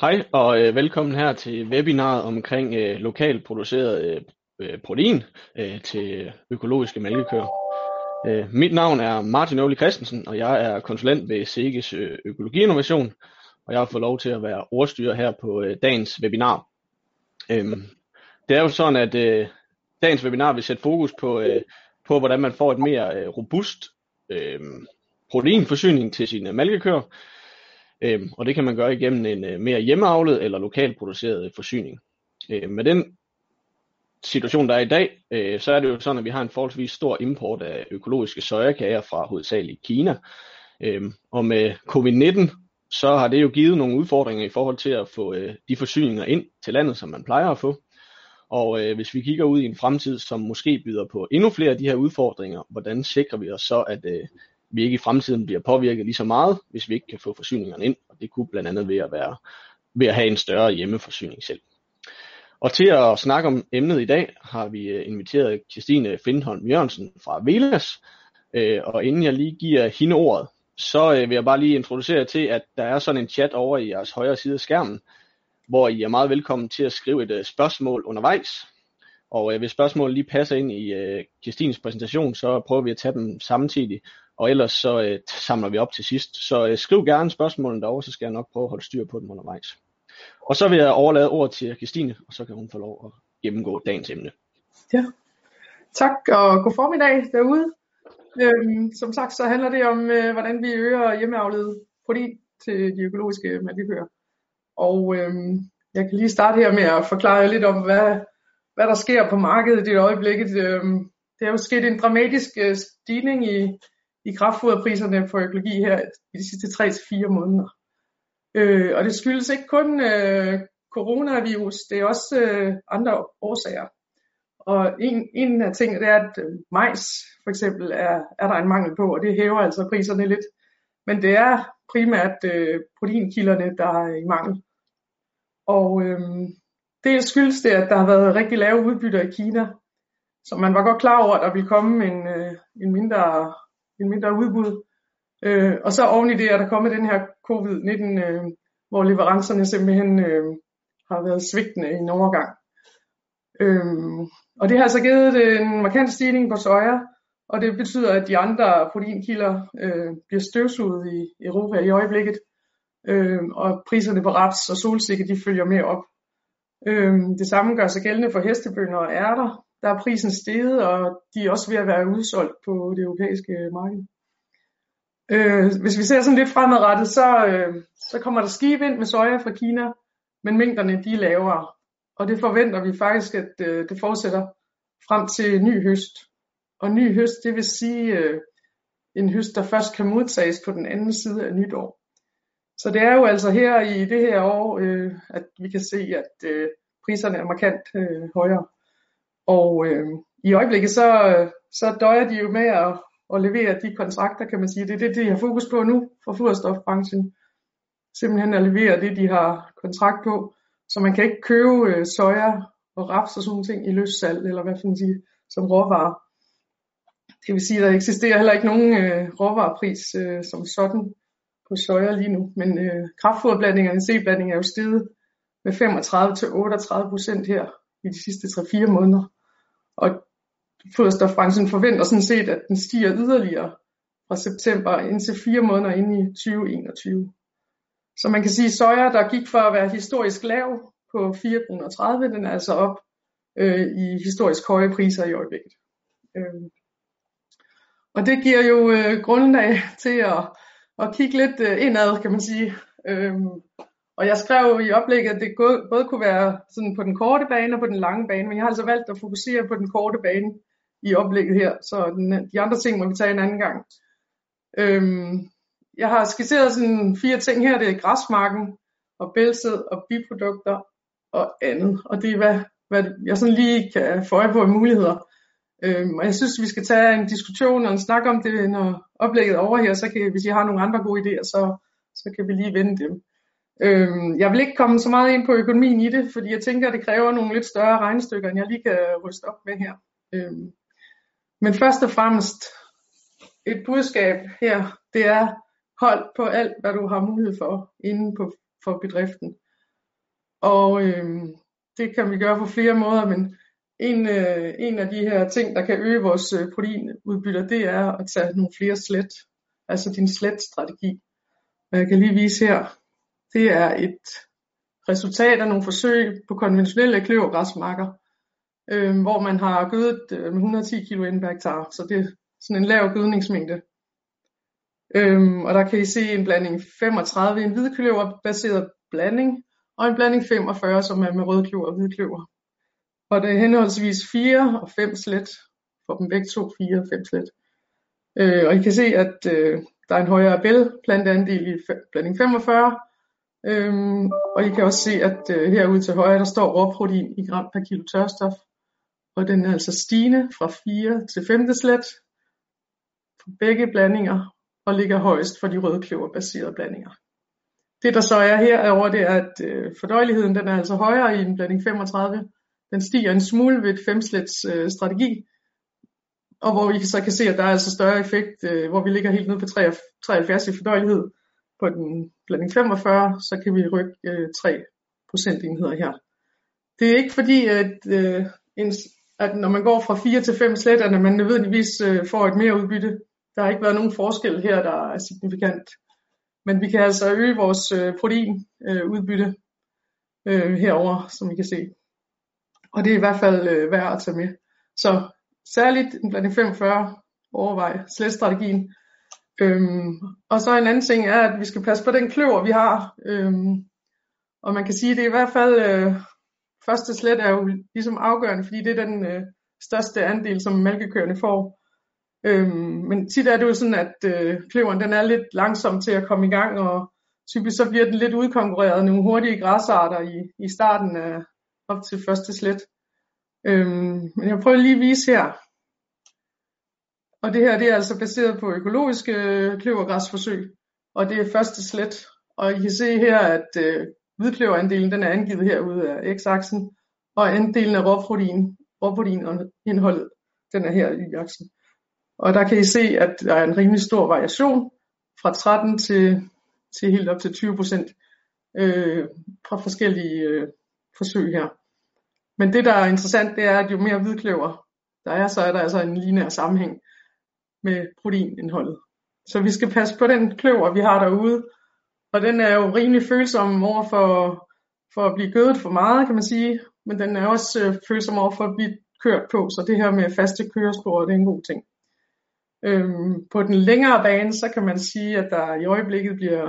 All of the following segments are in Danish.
Hej og øh, velkommen her til webinaret omkring øh, lokalt produceret øh, øh protein øh, til økologiske mælkekøer. Øh, mit navn er Martin Øvli Christensen, og jeg er konsulent ved SEGES øh, Økologi Innovation, og jeg har fået lov til at være ordstyrer her på øh, dagens webinar. Øh, det er jo sådan, at øh, dagens webinar vil sætte fokus på, øh, på hvordan man får et mere øh, robust øh, proteinforsyning til sine mælkekøer, Øhm, og det kan man gøre igennem en øh, mere hjemmeavlet eller lokalt produceret øh, forsyning. Øh, med den situation, der er i dag, øh, så er det jo sådan, at vi har en forholdsvis stor import af økologiske søjekager fra hovedsageligt Kina. Øh, og med covid-19, så har det jo givet nogle udfordringer i forhold til at få øh, de forsyninger ind til landet, som man plejer at få. Og øh, hvis vi kigger ud i en fremtid, som måske byder på endnu flere af de her udfordringer, hvordan sikrer vi os så, at øh, vi ikke i fremtiden bliver påvirket lige så meget, hvis vi ikke kan få forsyningerne ind, og det kunne blandt andet ved at, være, ved at have en større hjemmeforsyning selv. Og til at snakke om emnet i dag, har vi øh, inviteret Christine Findholm Jørgensen fra Velas, øh, og inden jeg lige giver hende ordet, så øh, vil jeg bare lige introducere til, at der er sådan en chat over i jeres højre side af skærmen, hvor I er meget velkommen til at skrive et spørgsmål undervejs. Og hvis spørgsmålet lige passer ind i Christines præsentation, så prøver vi at tage dem samtidig, og ellers så øh, samler vi op til sidst. Så øh, skriv gerne spørgsmålene derovre, så skal jeg nok prøve at holde styr på dem undervejs. Og så vil jeg overlade ordet til Christine, og så kan hun få lov at gennemgå dagens emne. Ja, tak og god formiddag derude. Øhm, som sagt så handler det om, øh, hvordan vi øger hjemmeavlet protein til de økologiske malkekøer. Og øhm, jeg kan lige starte her med at forklare lidt om, hvad, hvad der sker på markedet i øjeblikket. Øhm, det er jo sket en dramatisk øh, stigning i, i kraftfoderpriserne for økologi her i de sidste 3-4 måneder. Øh, og det skyldes ikke kun øh, coronavirus, det er også øh, andre årsager. Og en, en af tingene det er, at øh, majs for eksempel er, er der en mangel på, og det hæver altså priserne lidt. Men det er primært øh, proteinkilderne, der er i mangel. Og øh, det skyldes det, at der har været rigtig lave udbytter i Kina. Så man var godt klar over, at der ville komme en, øh, en mindre en mindre udbud. Øh, og så oven i det er der kommet den her covid-19, øh, hvor leverancerne simpelthen øh, har været svigtende i en overgang. Øh, og det har så givet en markant stigning på soja, og det betyder, at de andre proteinkilder øh, bliver støvsuget i Europa i øjeblikket, øh, og priserne på raps og solsikke de følger med op. Øh, det samme gør sig gældende for hestebønder og ærter, der er prisen steget, og de er også ved at være udsolgt på det europæiske marked. Øh, hvis vi ser sådan lidt fremadrettet, så, øh, så kommer der skib ind med soja fra Kina, men mængderne de er lavere. Og det forventer vi faktisk, at øh, det fortsætter frem til ny høst. Og ny høst, det vil sige øh, en høst, der først kan modtages på den anden side af nytår. Så det er jo altså her i det her år, øh, at vi kan se, at øh, priserne er markant øh, højere. Og øh, i øjeblikket så, så døjer de jo med at, at levere de kontrakter, kan man sige. Det er det, de har fokus på nu for foderstofbranchen. Simpelthen at levere det, de har kontrakt på. Så man kan ikke købe øh, soja og raps og sådan ting i løssalg, eller hvad kan man sige, som råvarer. Det vil sige, at der eksisterer heller ikke nogen øh, råvarepris øh, som sådan på soja lige nu. Men øh, kraftfoderblandingerne, C-blanding er jo steget med 35-38 procent her i de sidste 3-4 måneder. Og foderstofbranchen forventer sådan set, at den stiger yderligere fra september indtil fire måneder ind i 2021. Så man kan sige, at soja, der gik for at være historisk lav på 4,30 den er altså op øh, i historisk høje priser i øjeblikket. Øh. Og det giver jo øh, grundlag til at, at kigge lidt øh, indad, kan man sige. Øh, og jeg skrev i oplægget, at det både kunne være sådan på den korte bane og på den lange bane, men jeg har altså valgt at fokusere på den korte bane i oplægget her, så den, de andre ting må vi tage en anden gang. Øhm, jeg har skitseret sådan fire ting her, det er græsmarken og bælsed og biprodukter og andet, og det er hvad, hvad jeg sådan lige kan få øje på af muligheder. Øhm, og jeg synes, vi skal tage en diskussion og en snak om det, når oplægget er over her, så kan, hvis I har nogle andre gode idéer, så, så kan vi lige vende dem. Øhm, jeg vil ikke komme så meget ind på økonomien i det, fordi jeg tænker, at det kræver nogle lidt større regnestykker, end jeg lige kan ryste op med her. Øhm, men først og fremmest, et budskab her, det er hold på alt, hvad du har mulighed for inden på, for bedriften. Og øhm, det kan vi gøre på flere måder, men en, øh, en af de her ting, der kan øge vores øh, proteinudbytter, det er at tage nogle flere slet, altså din slet-strategi. Og jeg kan lige vise her, det er et resultat af nogle forsøg på konventionelle kløvergræsmarker, øh, hvor man har gødet øh, med 110 kg inden per hektar, så det er sådan en lav gødningsmængde. Øhm, og der kan I se en blanding 35, en hvidkløverbaseret blanding, og en blanding 45, som er med rødkløver og hvidkløver. Og det er henholdsvis 4 og 5 slet, for dem begge to 4 og 5 slet. Øh, og I kan se, at øh, der er en højere bæl planteandel i blanding 45, øhm, og I kan også se, at øh, herude til højre, der står råprotein i gram per kilo tørstof, og den er altså stigende fra 4 til 5 slet for begge blandinger, og ligger højst for de rødkløverbaserede blandinger. Det der så er her over, det er, at øh, fordøjeligheden den er altså højere i en blanding 35. Den stiger en smule ved et femslets øh, strategi, og hvor vi så kan se, at der er altså større effekt, øh, hvor vi ligger helt ned på 73 i fordøjelighed på den blanding 45, så kan vi rykke øh, 3 procentenheder her. Det er ikke fordi, at, øh, en, at når man går fra 4 til 5 slet, at man nødvendigvis øh, får et mere udbytte. Der har ikke været nogen forskel her, der er signifikant. Men vi kan altså øge vores øh, proteinudbytte øh, øh, herover, som I kan se. Og det er i hvert fald øh, værd at tage med. Så særligt en blanding 45 overvej slet-strategien. Øhm, og så en anden ting er, at vi skal passe på den kløver, vi har. Øhm, og man kan sige, at det er i hvert fald, øh, første slet er jo ligesom afgørende, fordi det er den øh, største andel, som mælkekøerne får. Øhm, men tit er det jo sådan, at øh, kløveren den er lidt langsom til at komme i gang, og typisk så bliver den lidt udkonkurreret af nogle hurtige græsarter i, i starten af op til første slet. Øhm, men jeg prøver lige at vise her. Og det her det er altså baseret på økologiske øh, kløvergræsforsøg, og det er første slet. Og I kan se her, at øh, hvidkløverandelen den er angivet herude af x-aksen, og andelen af råprotein, råproteinindholdet, den er her i y-aksen. Og der kan I se, at der er en rimelig stor variation fra 13 til, til helt op til 20 procent øh, fra forskellige øh, forsøg her. Men det, der er interessant, det er, at jo mere hvidkløver der er, så er der altså en lineær sammenhæng med proteinindholdet. Så vi skal passe på den kløver, vi har derude. Og den er jo rimelig følsom over for, for at blive gødet for meget, kan man sige. Men den er også øh, følsom over for at blive kørt på. Så det her med faste kørespor, det er en god ting. Øhm, på den længere bane, så kan man sige, at der i øjeblikket bliver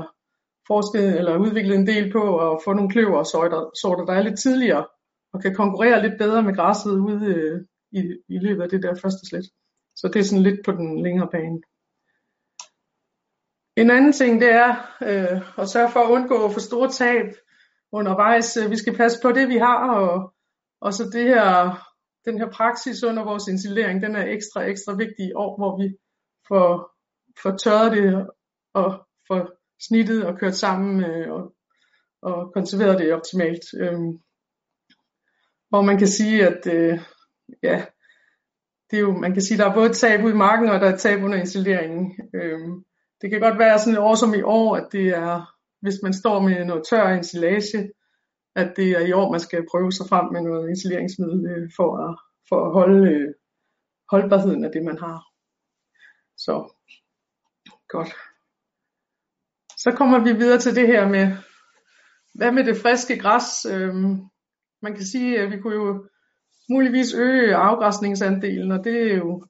forsket eller udviklet en del på at få nogle kløver og sorter, sorter der er lidt tidligere og kan konkurrere lidt bedre med græsset ude øh, i, i løbet af det der første slet. Så det er sådan lidt på den længere bane. En anden ting det er øh, at sørge for at undgå for store tab undervejs. Øh, vi skal passe på det vi har, og, og så det her, den her praksis under vores installering, den er ekstra, ekstra vigtig i år, hvor vi får, får tørret det og får snittet og kørt sammen øh, og, og konserveret det optimalt. Øhm, hvor man kan sige, at øh, ja, det er jo, man kan sige, der er både et tab ud i marken, og der er et tab under installeringen. Øhm, det kan godt være sådan et år som i år, at det er, hvis man står med noget tør installage, at det er i år, man skal prøve sig frem med noget installeringsmiddel øh, for, at, for at holde øh, holdbarheden af det, man har. Så, godt. Så kommer vi videre til det her med, hvad med det friske græs? Øhm, man kan sige, at vi kunne jo muligvis øge afgræsningsandelen, og det er jo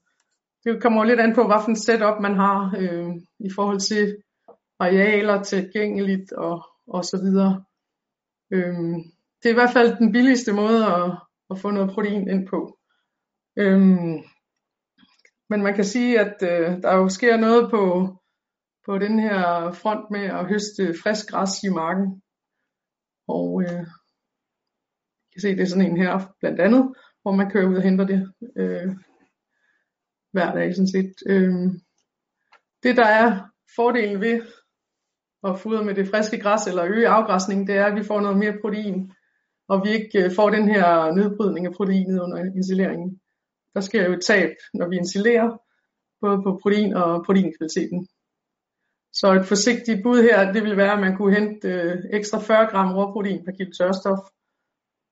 det kommer jo lidt an på, hvilken setup man har øh, i forhold til arealer tilgængeligt og, og så videre. Øh, det er i hvert fald den billigste måde at, at få noget protein ind på. Øh, men man kan sige, at øh, der jo sker noget på, på den her front med at høste frisk græs i marken. Og øh, kan se, det er sådan en her blandt andet, hvor man kører ud og henter det øh, hver dag sådan set. Øh, det der er fordelen ved at fodre med det friske græs eller øge afgræsningen, det er, at vi får noget mere protein, og vi ikke øh, får den her nedbrydning af proteinet under installeringen. Der sker jo et tab, når vi installerer, både på protein og proteinkvaliteten. Så et forsigtigt bud her, det vil være, at man kunne hente øh, ekstra 40 gram råprotein per kilo tørstof,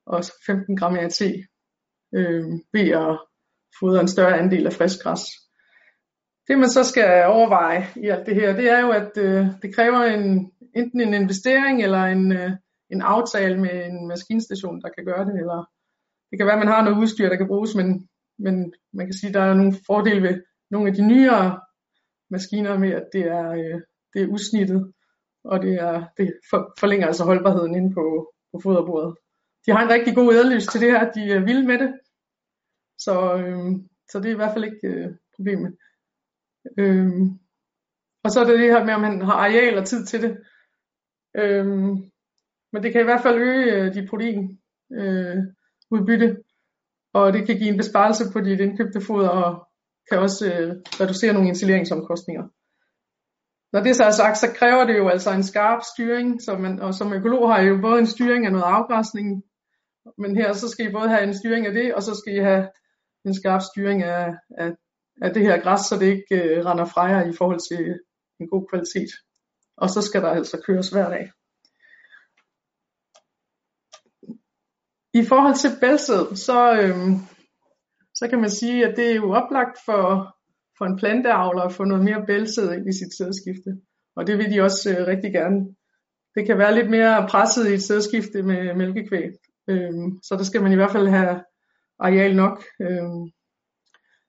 og 15 gram AT, øh, ved at fodre en større andel af frisk græs. Det man så skal overveje i alt det her, det er jo, at øh, det kræver en, enten en investering eller en, øh, en aftale med en maskinstation, der kan gøre det, eller det kan være, at man har noget udstyr, der kan bruges, men, men man kan sige, at der er nogle fordele ved nogle af de nyere maskiner med, at det er, øh, det er usnittet, og det, er, det for, forlænger altså holdbarheden inde på, på foderbordet. De har en rigtig god ædelys til det her, de er vilde med det, så, øh, så det er i hvert fald ikke øh, problemet. Øh, og så er det det her med, om man har areal og tid til det. Øh, men det kan i hvert fald øge øh, dit protein øh, udbytte, og det kan give en besparelse på dit indkøbte foder, og kan også øh, reducere nogle installeringsomkostninger. Når det så er sagt, så kræver det jo altså en skarp styring, så man, og som økolog har I jo både en styring af noget afgræsning, men her så skal I både have en styring af det, og så skal I have en skarp styring af, af, af det her græs, så det ikke øh, render fra jer i forhold til en god kvalitet. Og så skal der altså køres hver dag. I forhold til bælsæd, så, øhm, så kan man sige, at det er jo oplagt for, for en planteavler at få noget mere bælsæd ind i sit sædskifte. Og det vil de også øh, rigtig gerne. Det kan være lidt mere presset i et sædskifte med mælkekvæg. Øhm, så der skal man i hvert fald have areal nok. Øhm,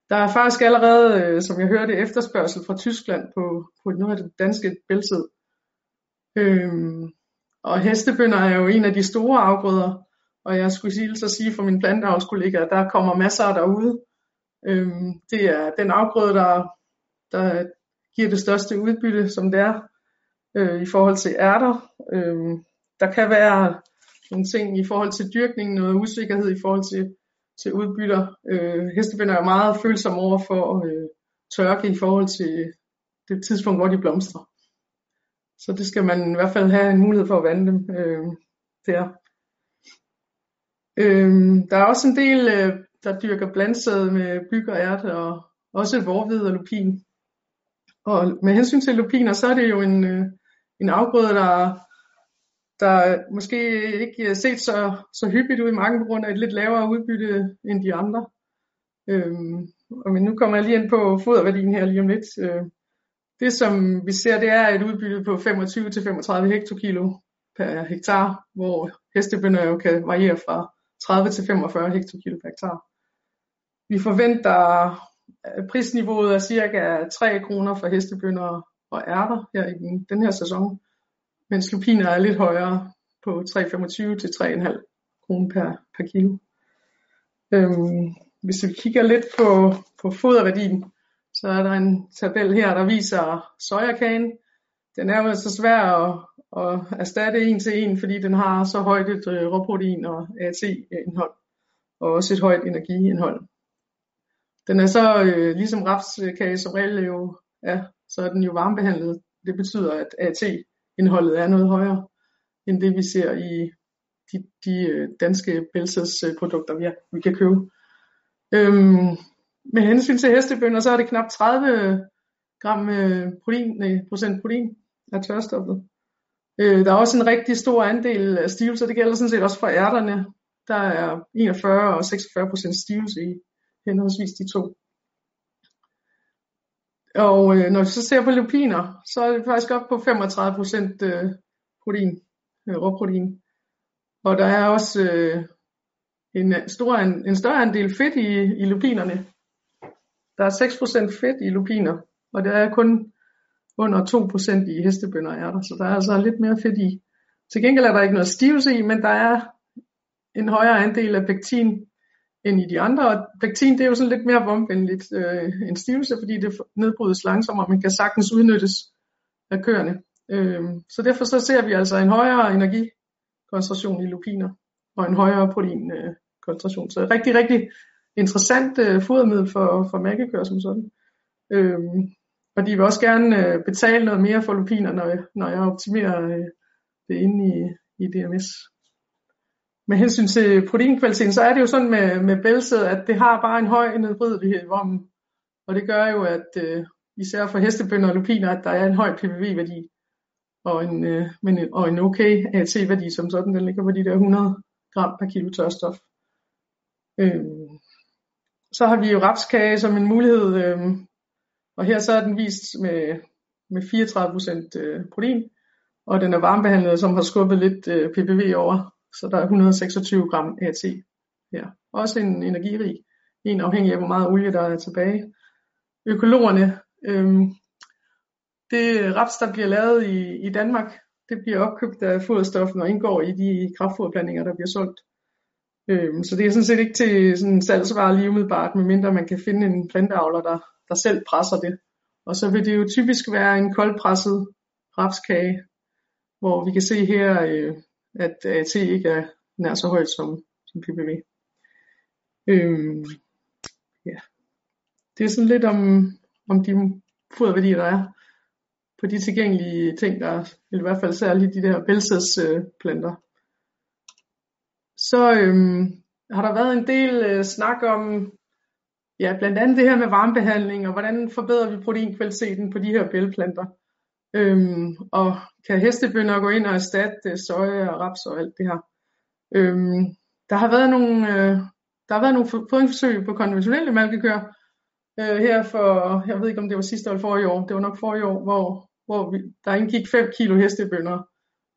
der er faktisk allerede, øh, som jeg hørte, efterspørgsel fra Tyskland på, på noget af det danske bælsæd. Øhm, og hestebønder er jo en af de store afgrøder, og jeg skulle sige, så sige for mine planteavlskollegaer, der kommer masser derude. Øhm, det er den afgrøde, der, der giver det største udbytte, som det er øh, i forhold til ærter. Øhm, der kan være nogle ting i forhold til dyrkning, noget usikkerhed i forhold til, til udbytter. Øh, hestebinder er meget følsomme over for øh, tørke i forhold til det tidspunkt, hvor de blomstrer. Så det skal man i hvert fald have en mulighed for at vande dem øh, der. Øh, der er også en del, øh, der dyrker blandsæd med byg og ærte, og også vorvid og lupin. Og med hensyn til lupiner, så er det jo en, øh, en afgrøde, der, der måske ikke er set så, så hyppigt ud i mange på grund af et lidt lavere udbytte end de andre. Øhm, og men nu kommer jeg lige ind på foderværdien her lige om lidt. Øh, det som vi ser, det er et udbytte på 25-35 hektokilo per hektar, hvor hestebønder jo kan variere fra 30 til 45 hektokilo per hektar. Vi forventer, at prisniveauet er cirka 3 kroner for hestebønder og ærter her i den, den her sæson, mens lupiner er lidt højere på 3,25 til 3,5 kroner per, per kilo. Øhm, hvis vi kigger lidt på, på foderværdien, så er der en tabel her, der viser sojakagen. Den er jo så svær at, at erstatte en til en, fordi den har så højt et øh, råprotein og AT-indhold, og også et højt energiindhold. Den er så øh, ligesom rapskage som regel jo er, så er den jo varmebehandlet. Det betyder, at indholdet er noget højere, end det vi ser i de, de øh, danske bælsesprodukter, vi, vi kan købe. Øhm, med hensyn til hestebønder, så er det knap 30 gram øh, protein, nej, procent protein af tørstoffet. Øh, der er også en rigtig stor andel af stivelse, det gælder sådan set også for ærterne. Der er 41 og 46 procent stivelse i henholdsvis de to. Og øh, når vi så ser på lupiner, så er det faktisk op på 35 procent øh, protein, øh, råprotein. Og der er også øh, en, stor, en, en større andel fedt i, i lupinerne. Der er 6% fedt i lupiner, og der er kun under 2% i hestebønder er der, så der er altså lidt mere fedt i. Til gengæld er der ikke noget stivelse i, men der er en højere andel af pektin end i de andre. Og pektin det er jo sådan lidt mere vomvenligt øh, end stivelse, fordi det nedbrydes langsommere, men kan sagtens udnyttes af køerne. Øh, så derfor så ser vi altså en højere energikoncentration i lupiner og en højere proteinkoncentration. Så rigtig, rigtig interessant øh, fodermiddel for, for mælkekøer som sådan. Øh, og de vil også gerne øh, betale noget mere for lupiner, når jeg, når jeg optimerer øh, det inde i, i DMS. Med hensyn til proteinkvaliteten, så er det jo sådan med, med bælsæd, at det har bare en høj nedbrydelighed i vommen. Og det gør jo, at, øh, især for hestebønder og lupiner, at der er en høj PPV-værdi og en, øh, men, og en okay AT-værdi som sådan, den ligger på de der 100 gram per kilo tørstof. Øh, så har vi jo rapskage som en mulighed, øh, og her så er den vist med, med 34% øh, protein, og den er varmebehandlet, som har skubbet lidt øh, ppv over, så der er 126 gram AT her. Også en energirig, en afhængig af hvor meget olie der er tilbage. Økologerne, øhm, det raps, der bliver lavet i, i Danmark, det bliver opkøbt af foderstoffen og indgår i de kraftfoderblandinger, der bliver solgt. Øhm, så det er sådan set ikke til sådan salgsvarer lige umiddelbart, medmindre man kan finde en planteavler, der, der selv presser det. Og så vil det jo typisk være en koldpresset rapskage, hvor vi kan se her, øh, at øh, AT ikke er nær så højt som, som PPV. Øhm, ja. Det er sådan lidt om, om de foderværdier, der er på de tilgængelige ting, der i hvert fald særligt de der bælsesplanter. Øh, planter. så øhm, har der været en del øh, snak om, ja, blandt andet det her med varmebehandling, og hvordan forbedrer vi proteinkvaliteten på de her bælplanter. Øhm, og kan hestebønder gå ind og erstatte soja og raps og alt det her. Øhm, der har været nogle, øh, der har været nogle fodringsforsøg på konventionelle malkekøer, øh, her for, jeg ved ikke om det var sidste år eller forrige år, det var nok forrige år, hvor, hvor vi, der indgik 5 kilo hestebønder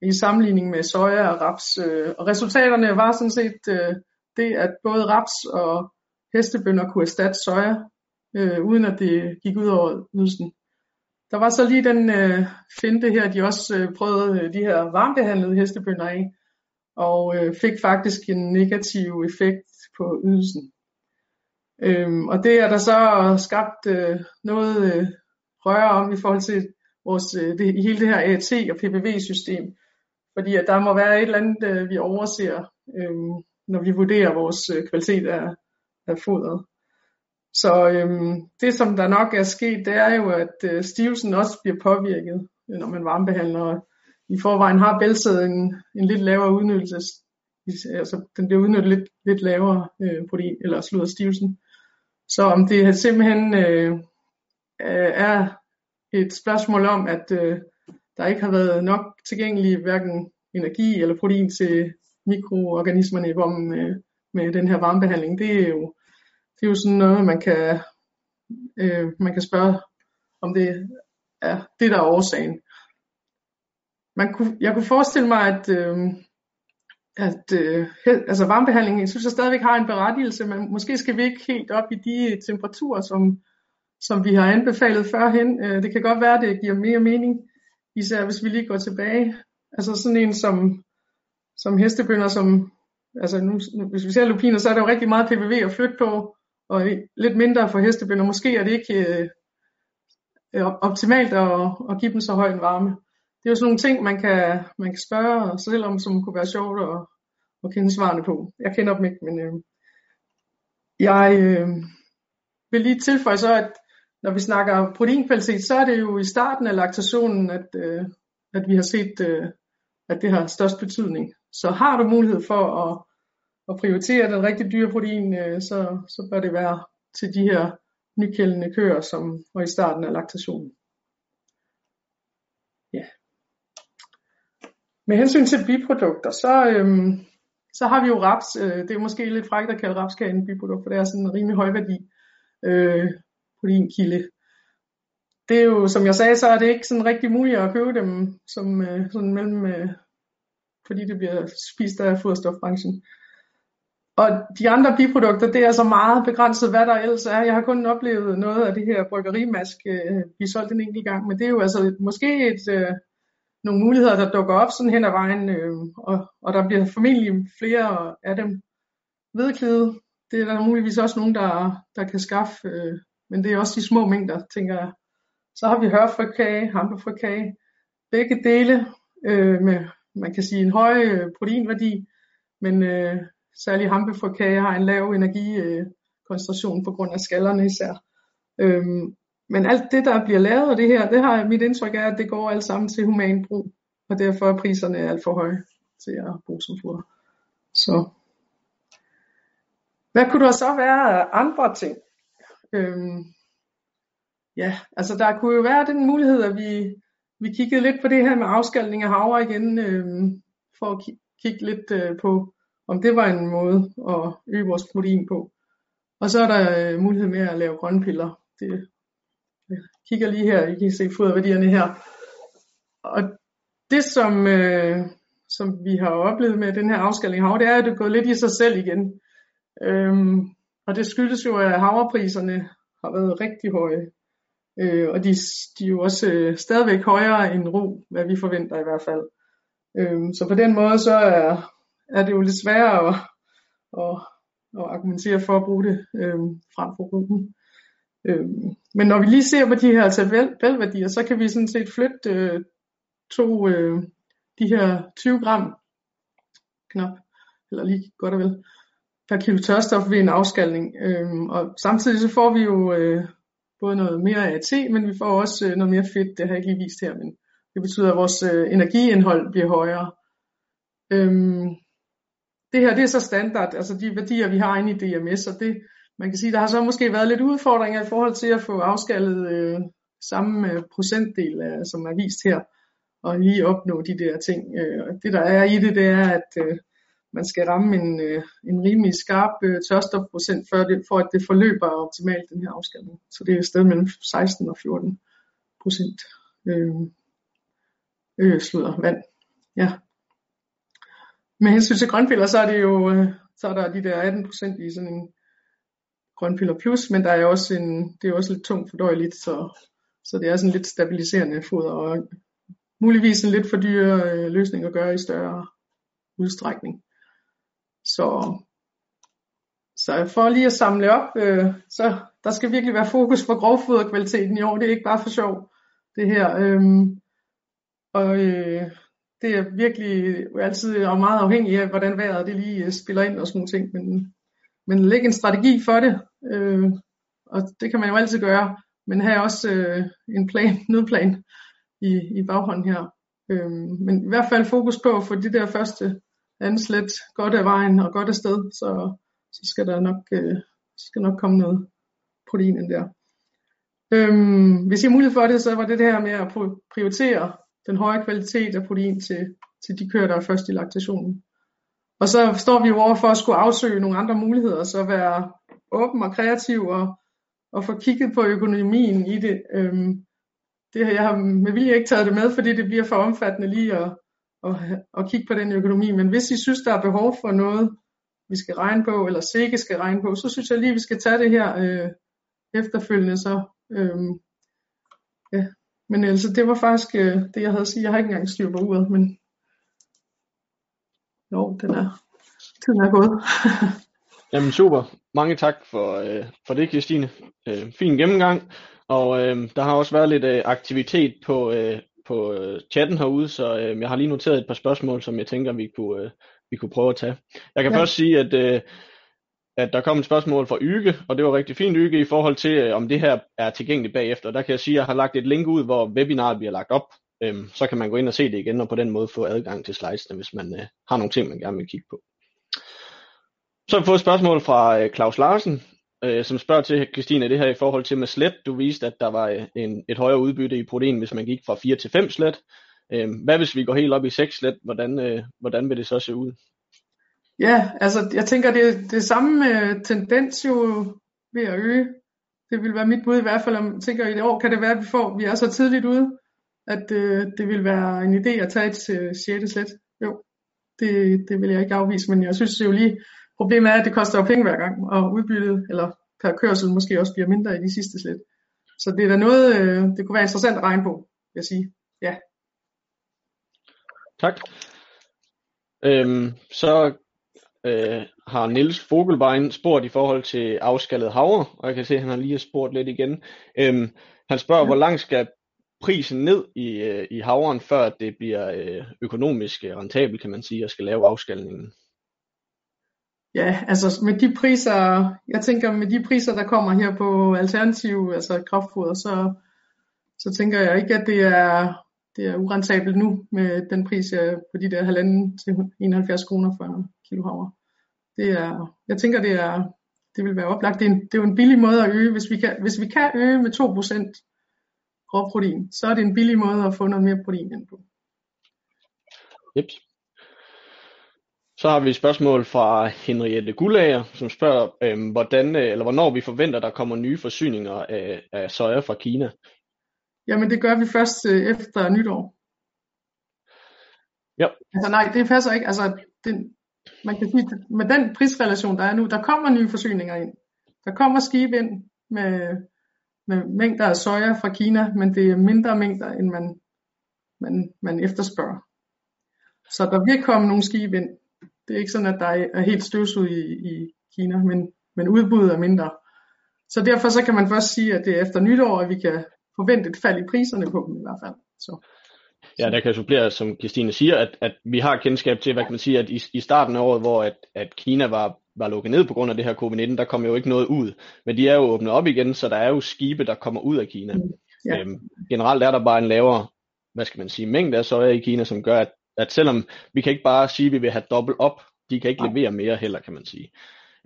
i sammenligning med soja og raps. Øh, og resultaterne var sådan set øh, det, at både raps og hestebønder kunne erstatte soja, øh, uden at det gik ud over ydelsen. Der var så lige den øh, finte her, de også øh, prøvede øh, de her varmebehandlede hestebønder af, og øh, fik faktisk en negativ effekt på ydelsen. Øhm, og det er der så skabt øh, noget øh, røre om i forhold til vores, øh, det, hele det her AT og PPV-system. Fordi at der må være et eller andet, øh, vi overser, øh, når vi vurderer vores øh, kvalitet af, af fodret. Så øhm, det som der nok er sket, det er jo, at øh, stivelsen også bliver påvirket, øh, når man varmebehandler. I forvejen har bæltsædet en, en lidt lavere udnyttelse, altså den bliver udnyttet lidt, lidt lavere øh, protein, eller slutter stivelsen. Så om det simpelthen øh, er et spørgsmål om, at øh, der ikke har været nok tilgængelig hverken energi eller protein til mikroorganismerne i vommen øh, med den her varmebehandling, det er jo, det er jo sådan noget, man kan, øh, man kan spørge, om det er det, der er årsagen. Man kunne, jeg kunne forestille mig, at, øh, at øh, altså varmebehandling, jeg synes jeg stadigvæk har en berettigelse, men måske skal vi ikke helt op i de temperaturer, som, som vi har anbefalet førhen. Øh, det kan godt være, at det giver mere mening, især hvis vi lige går tilbage. Altså sådan en som, som hestebønder, som, altså nu, hvis vi ser lupiner, så er der jo rigtig meget PVV at flytte på, og lidt mindre for hestebønder. Måske er det ikke øh, øh, optimalt at, at give dem så høj en varme. Det er jo sådan nogle ting, man kan, man kan spørge sig selv om, som kunne være sjovt at, at kende svarene på. Jeg kender dem ikke, men øh, jeg øh, vil lige tilføje så, at når vi snakker proteinkvalitet, så er det jo i starten af laktationen, at, øh, at vi har set, øh, at det har størst betydning. Så har du mulighed for at, at prioritere den rigtig dyre protein, øh, så, så bør det være til de her nykældende køer, som var i starten af laktationen. Ja. Med hensyn til biprodukter, så, øhm, så har vi jo raps. Øh, det er måske lidt frækt at kalde rapskagen en biprodukt, for det er sådan en rimelig høj værdi. Øh, proteinkilde. Det er jo, som jeg sagde, så er det ikke sådan rigtig muligt at købe dem som øh, sådan mellem, øh, fordi det bliver spist af foderstofbranchen. Og de andre biprodukter, det er så meget begrænset, hvad der ellers er. Jeg har kun oplevet noget af det her bryggerimask øh, blive solgt en enkelt gang, men det er jo altså måske et, øh, nogle muligheder, der dukker op sådan hen ad vejen, øh, og, og der bliver formentlig flere af dem vedklædet. Det er der muligvis også nogen, der, der kan skaffe øh, men det er også de små mængder, tænker jeg. Så har vi hørfrøkage, hampefrøkage, begge dele øh, med, man kan sige, en høj øh, proteinværdi, men øh, særlig hampefrøkage har en lav energikoncentration øh, på grund af skallerne især. Øhm, men alt det, der bliver lavet af det her, det har mit indtryk er, at det går alt sammen til human brug, og derfor er priserne alt for høje til at bruge som foder. Så hvad kunne der så være af andre ting? Øhm, ja, altså der kunne jo være den mulighed, at vi, vi kiggede lidt på det her med afskalning af havre igen, øhm, for at kigge lidt øh, på, om det var en måde at øge vores protein på. Og så er der øh, mulighed med at lave grønpiller. Det, jeg kigger lige her, I kan se foderværdierne her. Og det som, øh, som vi har oplevet med den her afskalning af hav, det er, at det er gået lidt i sig selv igen. Øhm, og det skyldes jo, at havrepriserne har været rigtig høje. Øh, og de, de er jo også øh, stadigvæk højere end ro, hvad vi forventer i hvert fald. Øhm, så på den måde så er, er det jo lidt sværere at, at, at argumentere for at bruge det øh, frem for roen. Øh, men når vi lige ser på de her tabelværdier, så kan vi sådan set flytte øh, to øh, de her 20 gram knap, eller lige godt og vel, per kilo tørstof ved en afskalning. Øhm, og samtidig så får vi jo øh, både noget mere AT, men vi får også øh, noget mere fedt, det har jeg ikke lige vist her, men det betyder, at vores øh, energiindhold bliver højere. Øhm, det her det er så standard, altså de værdier, vi har inde i DMS, og det, man kan sige, der har så måske været lidt udfordringer i forhold til at få afskallet øh, samme øh, procentdel, af, som er vist her, og lige opnå de der ting. Øh, det der er i det, det er, at øh, man skal ramme en, øh, en rimelig skarp øh, tørstofprocent, for, det, for at det forløber optimalt, den her afskalning. Så det er et sted mellem 16 og 14 procent øh, øh, sludder vand. Ja. Med hensyn til grønpiller, så er det jo øh, så er der de der 18 procent i sådan en grønpiller plus, men der er også en, det er også lidt tungt fordøjeligt, så, så det er sådan lidt stabiliserende foder, og muligvis en lidt for dyr øh, løsning at gøre i større udstrækning. Så, så for lige at samle op, øh, så der skal virkelig være fokus på grovfoderkvaliteten i år. Det er ikke bare for sjov, det her. Øh, og øh, det er virkelig øh, altid og meget afhængig af, hvordan vejret det lige øh, spiller ind og sådan nogle ting. Men, men læg en strategi for det, øh, og det kan man jo altid gøre. Men have også øh, en plan, nødplan i, i baghånden her. Øh, men i hvert fald fokus på at få de der første anslet godt af vejen og godt af sted, så, så skal der nok, øh, skal nok komme noget protein ind der. Øhm, hvis I har mulighed for det, så var det det her med at prioritere den høje kvalitet af protein til, til de køer, der er først i laktationen. Og så står vi jo over for at skulle afsøge nogle andre muligheder, så være åben og kreativ og, og få kigget på økonomien i det. Øhm, det jeg har med vilje ikke taget det med, fordi det bliver for omfattende lige at, at, at kigge på den økonomi. Men hvis I synes, der er behov for noget, vi skal regne på, eller sikke skal regne på, så synes jeg lige, vi skal tage det her øh, efterfølgende. Så, øh, ja. Men altså, det var faktisk øh, det, jeg havde at sige. Jeg har ikke engang styr på uret, men jo, den er, tiden er gået. Jamen super. Mange tak for, øh, for det, Christine. Øh, fin gennemgang. Og øh, der har også været lidt øh, aktivitet på, øh, på øh, chatten herude, så øh, jeg har lige noteret et par spørgsmål, som jeg tænker, vi kunne, øh, vi kunne prøve at tage. Jeg kan ja. først sige, at, øh, at der kom et spørgsmål fra Yge, og det var rigtig fint Yge i forhold til, øh, om det her er tilgængeligt bagefter. Der kan jeg sige, at jeg har lagt et link ud, hvor webinaret bliver lagt op. Øhm, så kan man gå ind og se det igen, og på den måde få adgang til slidesene, hvis man øh, har nogle ting, man gerne vil kigge på. Så har vi fået et spørgsmål fra øh, Claus Larsen, øh, som spørger til, Christine, det her i forhold til med slet. Du viste, at der var øh, en, et højere udbytte i protein, hvis man gik fra 4 til 5 slet. Øh, hvad hvis vi går helt op i 6 slet? Hvordan, øh, hvordan vil det så se ud? Ja, altså jeg tænker, det, det samme øh, tendens jo ved at øge. Det vil være mit bud i hvert fald, om tænker i det år kan det være, at vi, får, vi er så tidligt ude, at øh, det vil være en idé at tage et øh, 6. slet. Jo, det, det vil jeg ikke afvise, men jeg synes jo lige, Problemet er, at det koster jo penge hver gang, og udbyttet eller per kørsel måske også bliver mindre i de sidste slet. Så det er da noget, øh, det kunne være interessant at regne på, vil jeg sige. Ja. Tak. Øhm, så øh, har Niels Fogelbein spurgt i forhold til afskallet havre, og jeg kan se, at han har lige spurgt lidt igen. Øhm, han spørger, ja. hvor langt skal prisen ned i, øh, i havren, før det bliver øh, økonomisk rentabelt, kan man sige, at skal lave afskalningen? Ja, altså med de priser, jeg tænker med de priser, der kommer her på alternativ, altså kraftfoder, så, så tænker jeg ikke, at det er, det er urentabelt nu med den pris på de der halvanden til 71 kroner for kilo havre. Det er, jeg tænker, det er, det vil være oplagt. Det er, en, det er jo en billig måde at øge. Hvis vi kan, hvis vi kan øge med 2% råprotein, så er det en billig måde at få noget mere protein ind på. Yep. Så har vi et spørgsmål fra Henriette Gullager, som spørger, øhm, hvordan øh, eller hvornår vi forventer, der kommer nye forsyninger af, af soja fra Kina. Jamen det gør vi først øh, efter nytår. Ja. Altså nej, det passer ikke. Altså, det, man kan sige, med den prisrelation, der er nu, der kommer nye forsyninger ind. Der kommer skibe ind med, med mængder af soja fra Kina, men det er mindre mængder, end man, man, man efterspørger. Så der vil komme nogle skibe ind. Det er ikke sådan, at der er helt støvsud i, i Kina, men, men udbuddet er mindre. Så derfor så kan man først sige, at det er efter nytår, at vi kan forvente et fald i priserne på dem i hvert fald. Så. Ja, der kan supplere, som Christine siger, at, at vi har kendskab til, hvad kan man sige, at i, i starten af året, hvor at, at Kina var, var lukket ned på grund af det her covid-19, der kom jo ikke noget ud. Men de er jo åbnet op igen, så der er jo skibe, der kommer ud af Kina. Mm, ja. øhm, generelt er der bare en lavere, hvad skal man sige, mængde af soja i Kina, som gør, at, at selvom vi kan ikke bare sige, at vi vil have dobbelt op, de kan ikke levere mere heller, kan man sige.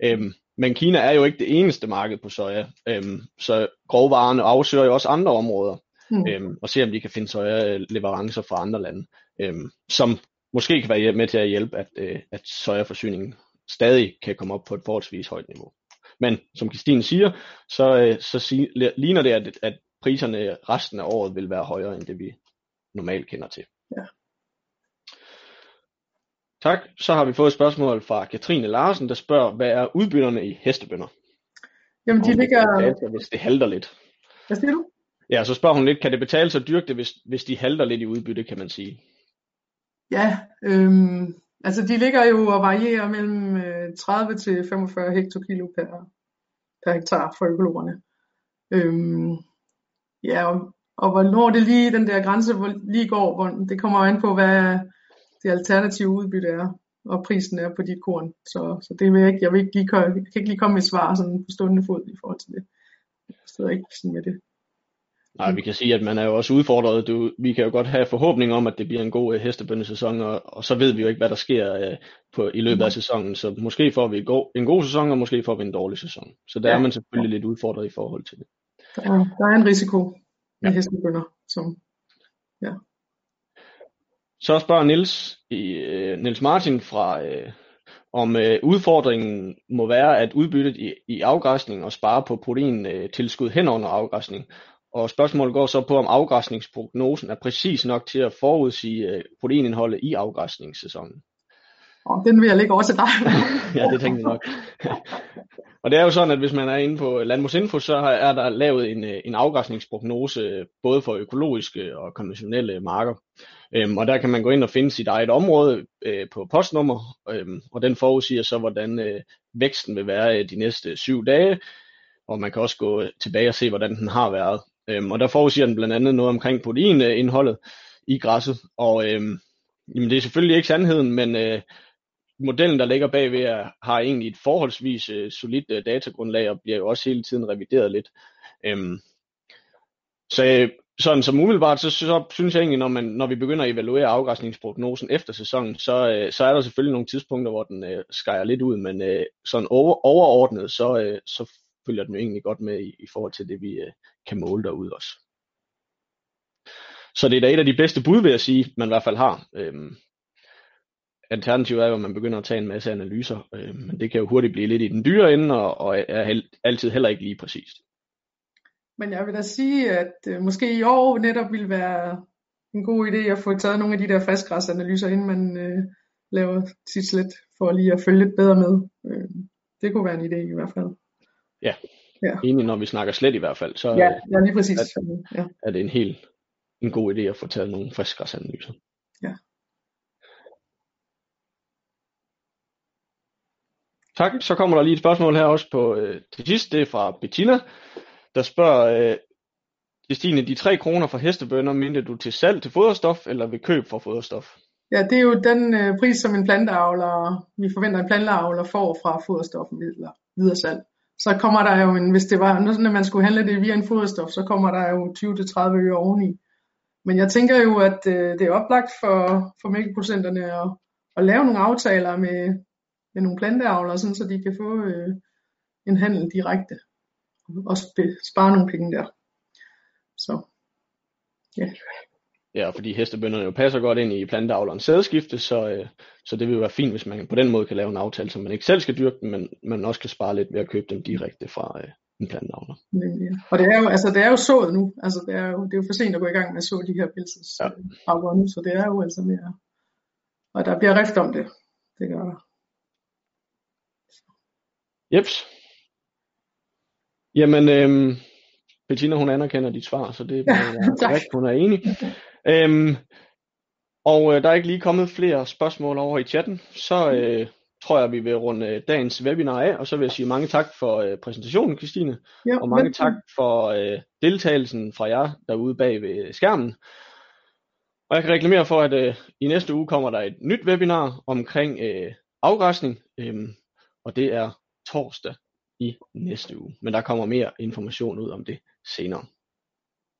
Øhm, men Kina er jo ikke det eneste marked på soja, øhm, så grovvarerne afsøger jo også andre områder mm. øhm, og se om de kan finde soja leverancer fra andre lande, øhm, som måske kan være med til at hjælpe, at, øh, at sojaforsyningen stadig kan komme op på et forholdsvis højt niveau. Men som Christine siger, så, øh, så sig, ligner det, at, at priserne resten af året vil være højere end det, vi normalt kender til. Ja. Tak. Så har vi fået et spørgsmål fra Katrine Larsen, der spørger, hvad er udbytterne i hestebønder? Jamen, de ligger... Hvis det halter lidt. Hvad siger du? Ja, så spørger hun lidt, kan det betale sig at dyrke det, hvis, hvis de halter lidt i udbytte, kan man sige? Ja, øhm, altså de ligger jo og varierer mellem 30 øh, til 45 hektokilo per, per hektar for økologerne. Øhm, ja, og, og hvornår det lige den der grænse hvor lige går, hvor, det kommer an på, hvad det alternative udbytte er, og prisen er på dit korn. Så, så det vil jeg ikke, jeg, vil ikke lige, jeg kan ikke lige komme med et svar sådan på stående fod i forhold til det. Jeg forstår ikke sådan med det. Nej, vi kan sige, at man er jo også udfordret. Du, vi kan jo godt have forhåbning om, at det bliver en god uh, hestebøndesæson, og, og så ved vi jo ikke, hvad der sker uh, på, i løbet af sæsonen. Så måske får vi en god, en god sæson, og måske får vi en dårlig sæson. Så der ja. er man selvfølgelig lidt udfordret i forhold til det. Der er, der er en risiko med ja. hestebønder, som ja. Så spørger Nils, uh, Nils Martin fra, uh, om uh, udfordringen må være at udbytte i, i afgræsning og spare på proteintilskud hen under afgræsning. Og spørgsmålet går så på, om afgræsningsprognosen er præcis nok til at forudsige øh, proteinindholdet i afgræsningssæsonen. Og den vil jeg lægge over til dig. ja, det tænkte jeg nok. og det er jo sådan, at hvis man er inde på Landbrugsinfo, så er der lavet en, øh, en afgræsningsprognose øh, både for økologiske og konventionelle marker. Øhm, og der kan man gå ind og finde sit eget område øh, på postnummer, øhm, og den forudsiger så, hvordan øh, væksten vil være øh, de næste syv dage, og man kan også gå øh, tilbage og se, hvordan den har været. Øhm, og der forudsiger den blandt andet noget omkring proteinindholdet i græsset. Og øhm, jamen det er selvfølgelig ikke sandheden, men øh, modellen, der ligger bagved, er, har egentlig et forholdsvis øh, solidt øh, datagrundlag og bliver jo også hele tiden revideret lidt. Øhm, så øh, sådan som umiddelbart, så, så, synes jeg egentlig, når, man, når vi begynder at evaluere afgræsningsprognosen efter sæsonen, så, øh, så er der selvfølgelig nogle tidspunkter, hvor den øh, skærer lidt ud, men øh, sådan over, overordnet, så, øh, så følger den jo egentlig godt med i, i forhold til det, vi øh, kan måle derude også. Så det er da et af de bedste bud, vil jeg sige, man i hvert fald har. Øhm, alternativet er jo, at man begynder at tage en masse analyser, øh, men det kan jo hurtigt blive lidt i den dyre ende, og, og er held, altid heller ikke lige præcist. Men jeg vil da sige, at øh, måske i år netop vil være en god idé at få taget nogle af de der friskgræsanalyser, inden man øh, laver sit slet, for lige at følge lidt bedre med. Øh, det kunne være en idé i hvert fald. Ja, ja. enig når vi snakker slet i hvert fald, så ja, ja, lige præcis. Er, ja. er det en helt en god idé at få taget nogle friskgræsanalyser. Ja. Tak. Så kommer der lige et spørgsmål her også på øh, til sidst. Det er fra Bettina, der spørger, øh, Christine, de 3 kroner for hestebønder, mente du til salg til foderstof eller ved køb for foderstof? Ja, det er jo den øh, pris, som en planteavler, vi forventer en planteavler får fra foderstoffen videre salg så kommer der jo en, hvis det var når man skulle handle det via en foderstof, så kommer der jo 20-30 øre oveni. Men jeg tænker jo, at øh, det er oplagt for, for mælkeproducenterne at, at lave nogle aftaler med, med nogle planteavler, sådan, så de kan få øh, en handel direkte og spare nogle penge der. Så. Ja. Ja, fordi hestebønderne jo passer godt ind i planteavlerens sædskifte, så, øh, så det vil være fint, hvis man på den måde kan lave en aftale, så man ikke selv skal dyrke dem, men man også kan spare lidt ved at købe dem direkte fra øh, en planteavler. Nemlig, ja. Og det er jo, altså, det er jo sået nu. Altså, det er jo, det er jo for sent at gå i gang med at så de her pelsets Ja. ja. nu, så det er jo altså mere... Og der bliver rift om det. Det gør der. Jeps. Jamen, øhm, Bettina hun anerkender dit svar, så det er tak. korrekt, hun er enig. Øhm, og øh, der er ikke lige kommet flere spørgsmål over i chatten, så øh, tror jeg, vi vil runde øh, dagens webinar af, og så vil jeg sige mange tak for øh, præsentationen, Christine, Ja, og mange velkommen. tak for øh, deltagelsen fra jer derude bag ved skærmen. Og jeg kan reklamere for, at øh, i næste uge kommer der et nyt webinar omkring øh, afgræsning, øh, og det er torsdag i næste uge. Men der kommer mere information ud om det senere.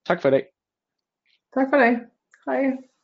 Tak for i dag. Tak for i dag. Hej.